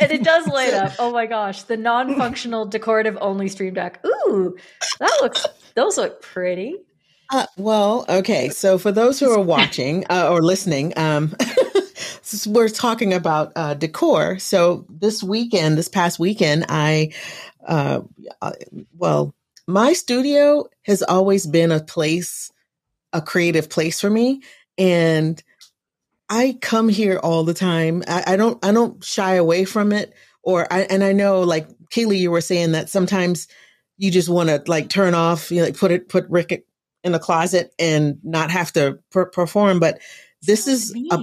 S3: And it does light up. Oh my gosh. The non-functional decorative only stream deck ooh that looks those look pretty.
S1: Uh, well, okay. So for those who are watching uh, or listening, um, we're talking about uh, decor. So this weekend, this past weekend, I, uh, uh, well, my studio has always been a place, a creative place for me, and I come here all the time. I, I don't, I don't shy away from it. Or, I, and I know, like Keely, you were saying that sometimes you just want to like turn off, you know, like put it, put Rick in the closet and not have to per- perform. But this is a,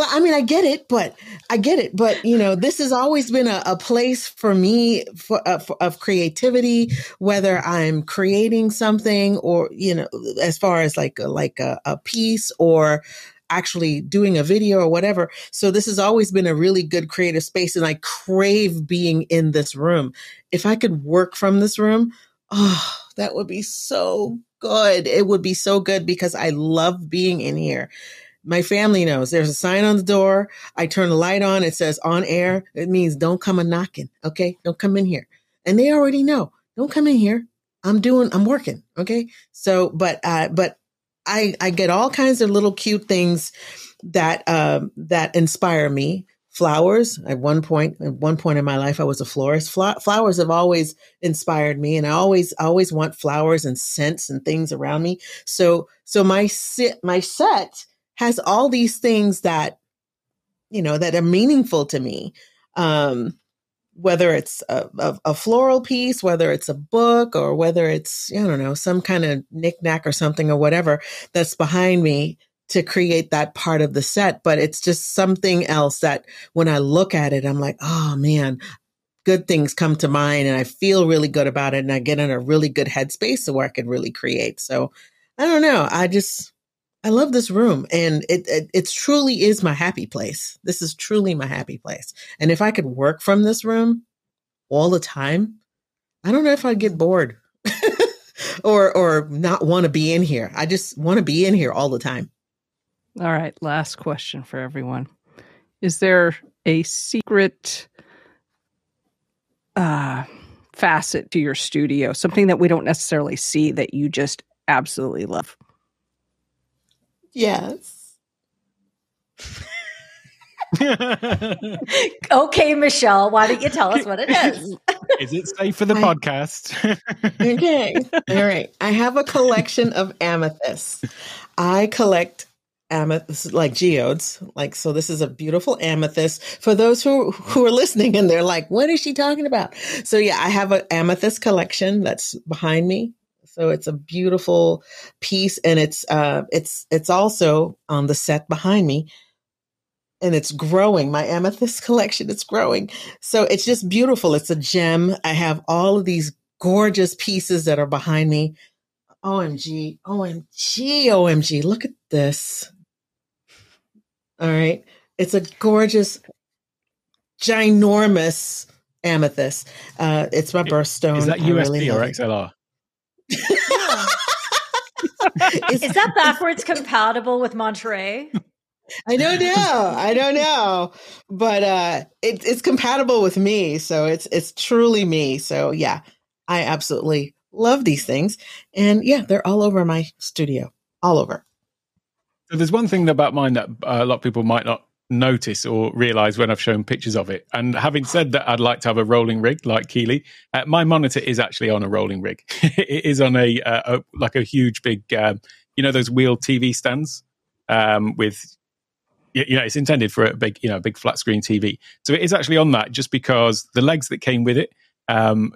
S1: well, I mean, I get it, but I get it, but you know, this has always been a, a place for me for, uh, for, of creativity, whether I'm creating something or you know, as far as like like a, a piece or actually doing a video or whatever. So this has always been a really good creative space, and I crave being in this room. If I could work from this room, oh, that would be so good. It would be so good because I love being in here. My family knows there's a sign on the door. I turn the light on. It says on air. It means don't come a knocking. Okay. Don't come in here. And they already know. Don't come in here. I'm doing, I'm working. Okay. So, but, uh, but I, I get all kinds of little cute things that, um, that inspire me flowers at one point at one point in my life i was a florist flowers have always inspired me and i always always want flowers and scents and things around me so so my sit my set has all these things that you know that are meaningful to me um whether it's a, a, a floral piece whether it's a book or whether it's i don't know some kind of knickknack or something or whatever that's behind me to create that part of the set, but it's just something else that when I look at it, I'm like, oh man, good things come to mind and I feel really good about it and I get in a really good headspace so where I can really create. So I don't know. I just, I love this room and it, it, truly is my happy place. This is truly my happy place. And if I could work from this room all the time, I don't know if I'd get bored [LAUGHS] or or not want to be in here. I just want to be in here all the time.
S2: All right, last question for everyone. Is there a secret uh, facet to your studio, something that we don't necessarily see that you just absolutely love?
S1: Yes. [LAUGHS]
S3: okay, Michelle, why don't you tell us what it is?
S5: is it safe for the [LAUGHS] I, podcast?
S1: okay. [LAUGHS] All right. I have a collection of amethysts. I collect amethyst like geodes like so this is a beautiful amethyst for those who who are listening and they're like what is she talking about so yeah i have an amethyst collection that's behind me so it's a beautiful piece and it's uh it's it's also on the set behind me and it's growing my amethyst [LAUGHS] collection it's growing so it's just beautiful it's a gem i have all of these gorgeous pieces that are behind me omg omg omg look at this all right. It's a gorgeous, ginormous amethyst. Uh, it's my birthstone.
S5: Is that USB really or XLR?
S3: Is, is that backwards compatible with Monterey?
S1: I don't know. I don't know, but uh, it, it's compatible with me, so it's it's truly me. So yeah, I absolutely love these things, and yeah, they're all over my studio, all over.
S5: So there's one thing about mine that uh, a lot of people might not notice or realize when I've shown pictures of it. And having said that, I'd like to have a rolling rig like Keely. Uh, my monitor is actually on a rolling rig. [LAUGHS] it is on a, uh, a, like a huge big, um, you know, those wheel TV stands um, with. You know, it's intended for a big, you know, big flat screen TV. So it is actually on that, just because the legs that came with it, um,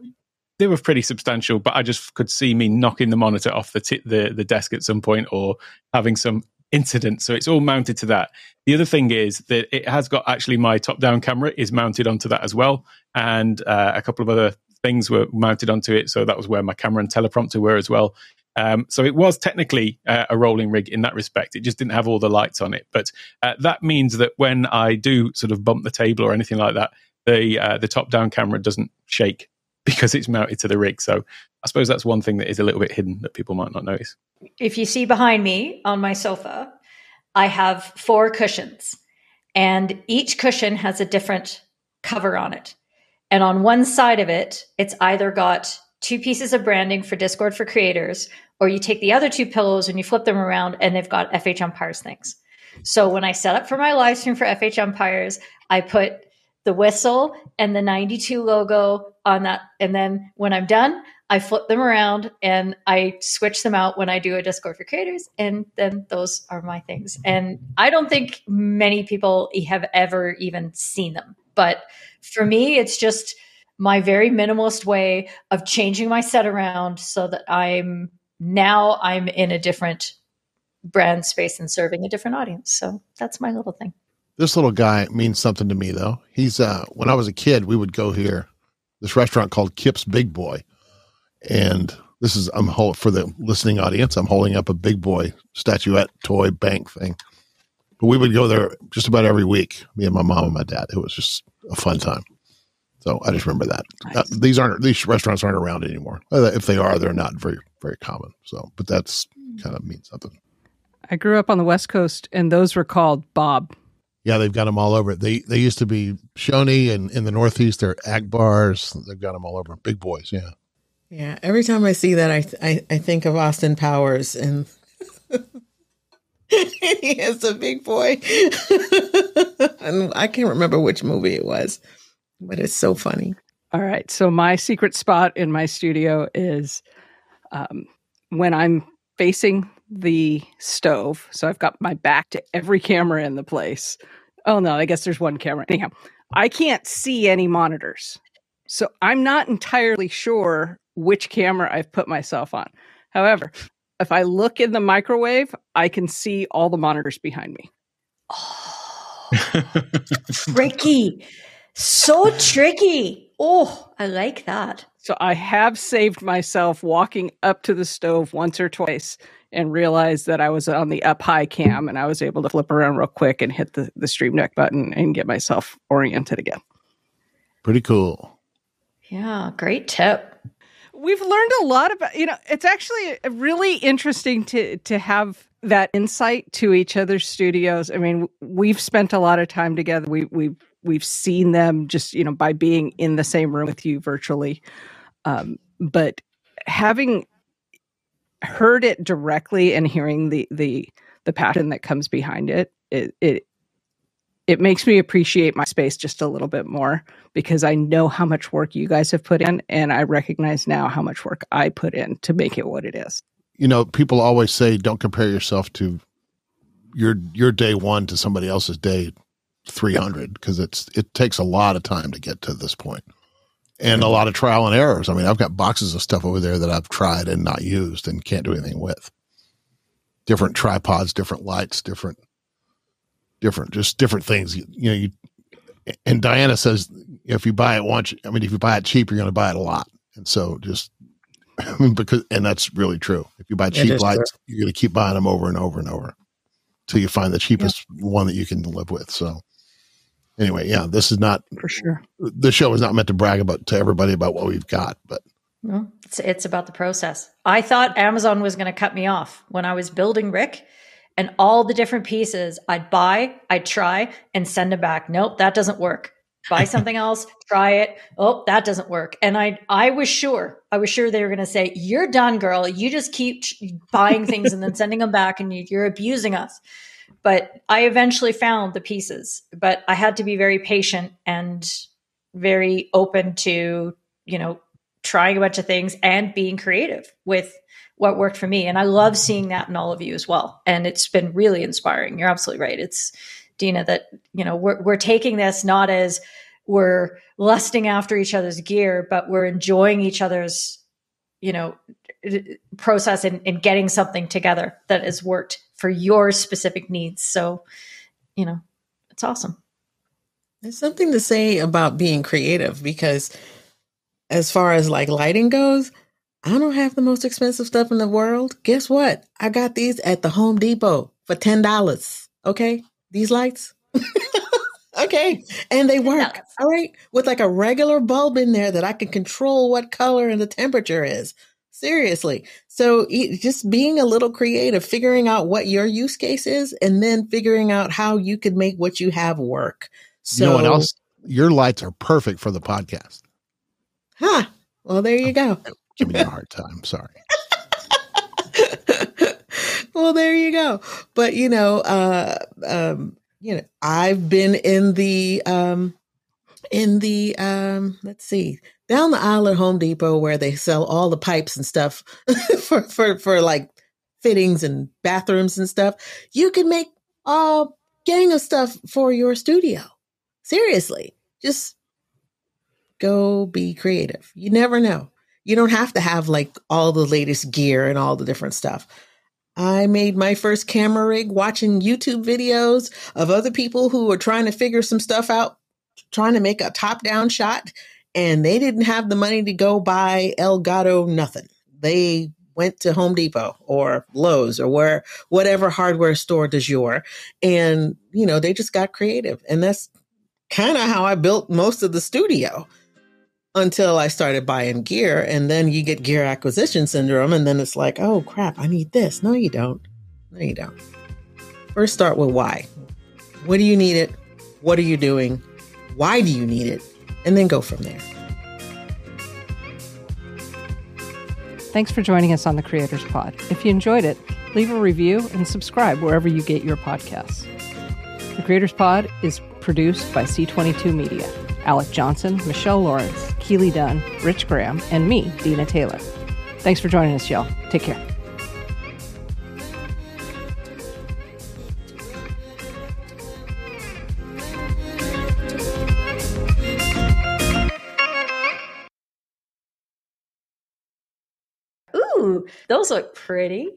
S5: they were pretty substantial. But I just could see me knocking the monitor off the t- the the desk at some point, or having some incident. So it's all mounted to that. The other thing is that it has got actually my top down camera is mounted onto that as well. And uh, a couple of other things were mounted onto it. So that was where my camera and teleprompter were as well. Um, so it was technically uh, a rolling rig in that respect. It just didn't have all the lights on it. But uh, that means that when I do sort of bump the table or anything like that, the uh, the top down camera doesn't shake [LAUGHS] because it's mounted to the rig. So I suppose that's one thing that is a little bit hidden that people might not notice.
S3: If you see behind me on my sofa, I have four cushions, and each cushion has a different cover on it. And on one side of it, it's either got two pieces of branding for Discord for creators, or you take the other two pillows and you flip them around and they've got FH Umpires things. So when I set up for my live stream for FH Umpires, I put the whistle and the 92 logo on that. And then when I'm done, I flip them around and I switch them out when I do a Discord for creators. And then those are my things. And I don't think many people have ever even seen them. But for me, it's just my very minimalist way of changing my set around so that I'm now I'm in a different brand space and serving a different audience. So that's my little thing.
S4: This little guy means something to me though. He's uh when I was a kid, we would go here, this restaurant called Kip's Big Boy. And this is I'm hold, for the listening audience, I'm holding up a big boy statuette toy bank thing. But we would go there just about every week, me and my mom and my dad. It was just a fun time. So I just remember that. Nice. Uh, these aren't these restaurants aren't around anymore. Uh, if they are, they're not very very common. So, but that's kind of means something.
S2: I grew up on the West Coast, and those were called Bob.
S4: Yeah, they've got them all over. They they used to be Shoney, and in the Northeast, they're Agbars. They've got them all over. Big boys, yeah.
S1: Yeah, every time I see that, I I, I think of Austin Powers, and [LAUGHS] he is a big boy, [LAUGHS] and I can't remember which movie it was, but it's so funny.
S2: All right, so my secret spot in my studio is um, when I'm facing the stove. So I've got my back to every camera in the place. Oh no, I guess there's one camera. Anyhow, I can't see any monitors. So I'm not entirely sure which camera I've put myself on. However, if I look in the microwave, I can see all the monitors behind me.
S3: Oh, tricky. So tricky. Oh, I like that.
S2: So I have saved myself walking up to the stove once or twice and realized that I was on the up high cam and I was able to flip around real quick and hit the, the Stream Deck button and get myself oriented again.
S4: Pretty cool.
S3: Yeah, great tip.
S2: We've learned a lot about, you know, it's actually really interesting to to have that insight to each other's studios. I mean, we've spent a lot of time together. We we've we've seen them just, you know, by being in the same room with you virtually. Um, but having heard it directly and hearing the the the passion that comes behind it, it it it makes me appreciate my space just a little bit more because I know how much work you guys have put in and I recognize now how much work I put in to make it what it is.
S4: You know, people always say don't compare yourself to your your day 1 to somebody else's day 300 because it's it takes a lot of time to get to this point and a lot of trial and errors. I mean, I've got boxes of stuff over there that I've tried and not used and can't do anything with. Different tripods, different lights, different, different, just different things. You, you know, you, and Diana says if you buy it once, I mean, if you buy it cheap, you're going to buy it a lot. And so just I [LAUGHS] mean, because, and that's really true. If you buy cheap lights, true. you're going to keep buying them over and over and over until you find the cheapest yeah. one that you can live with. So, anyway, yeah, this is not
S2: for sure.
S4: The show is not meant to brag about to everybody about what we've got, but
S3: no, it's it's about the process. I thought Amazon was going to cut me off when I was building Rick and all the different pieces I'd buy, I'd try and send them back. Nope, that doesn't work. Buy [LAUGHS] something else, try it. Oh, that doesn't work. And I I was sure, I was sure they were going to say, "You're done, girl. You just keep buying things and then sending them back and you're abusing us." But I eventually found the pieces, but I had to be very patient and very open to, you know, trying a bunch of things and being creative with what worked for me. And I love seeing that in all of you as well. And it's been really inspiring. You're absolutely right. It's Dina that, you know, we're, we're taking this not as we're lusting after each other's gear, but we're enjoying each other's, you know, process in, in getting something together that has worked for your specific needs. So, you know, it's awesome.
S1: There's something to say about being creative because as far as like lighting goes, I don't have the most expensive stuff in the world. Guess what? I got these at the Home Depot for $10. Okay. These lights. [LAUGHS] okay. And they work. All right. With like a regular bulb in there that I can control what color and the temperature is. Seriously. So just being a little creative, figuring out what your use case is, and then figuring out how you could make what you have work. So,
S4: no one else, your lights are perfect for the podcast.
S1: Huh. Well, there you go.
S4: Give me a hard time. Sorry. [LAUGHS]
S1: well, there you go. But you know, uh, um, you know, I've been in the um, in the um, let's see, down the aisle at Home Depot where they sell all the pipes and stuff [LAUGHS] for, for, for like fittings and bathrooms and stuff. You can make a gang of stuff for your studio. Seriously, just go be creative. You never know. You don't have to have like all the latest gear and all the different stuff. I made my first camera rig watching YouTube videos of other people who were trying to figure some stuff out, trying to make a top down shot and they didn't have the money to go buy Elgato nothing. They went to Home Depot or Lowe's or where whatever hardware store does your and you know they just got creative, and that's kind of how I built most of the studio until I started buying gear, and then you get gear acquisition syndrome, and then it's like, oh crap, I need this. No, you don't. No, you don't. First, start with why. What do you need it? What are you doing? Why do you need it? And then go from there.
S2: Thanks for joining us on the Creators Pod. If you enjoyed it, leave a review and subscribe wherever you get your podcasts. The Creators Pod is produced by C22 Media. Alec Johnson, Michelle Lawrence, Keely Dunn, Rich Graham, and me, Dina Taylor. Thanks for joining us, y'all. Take care.
S3: Those look pretty.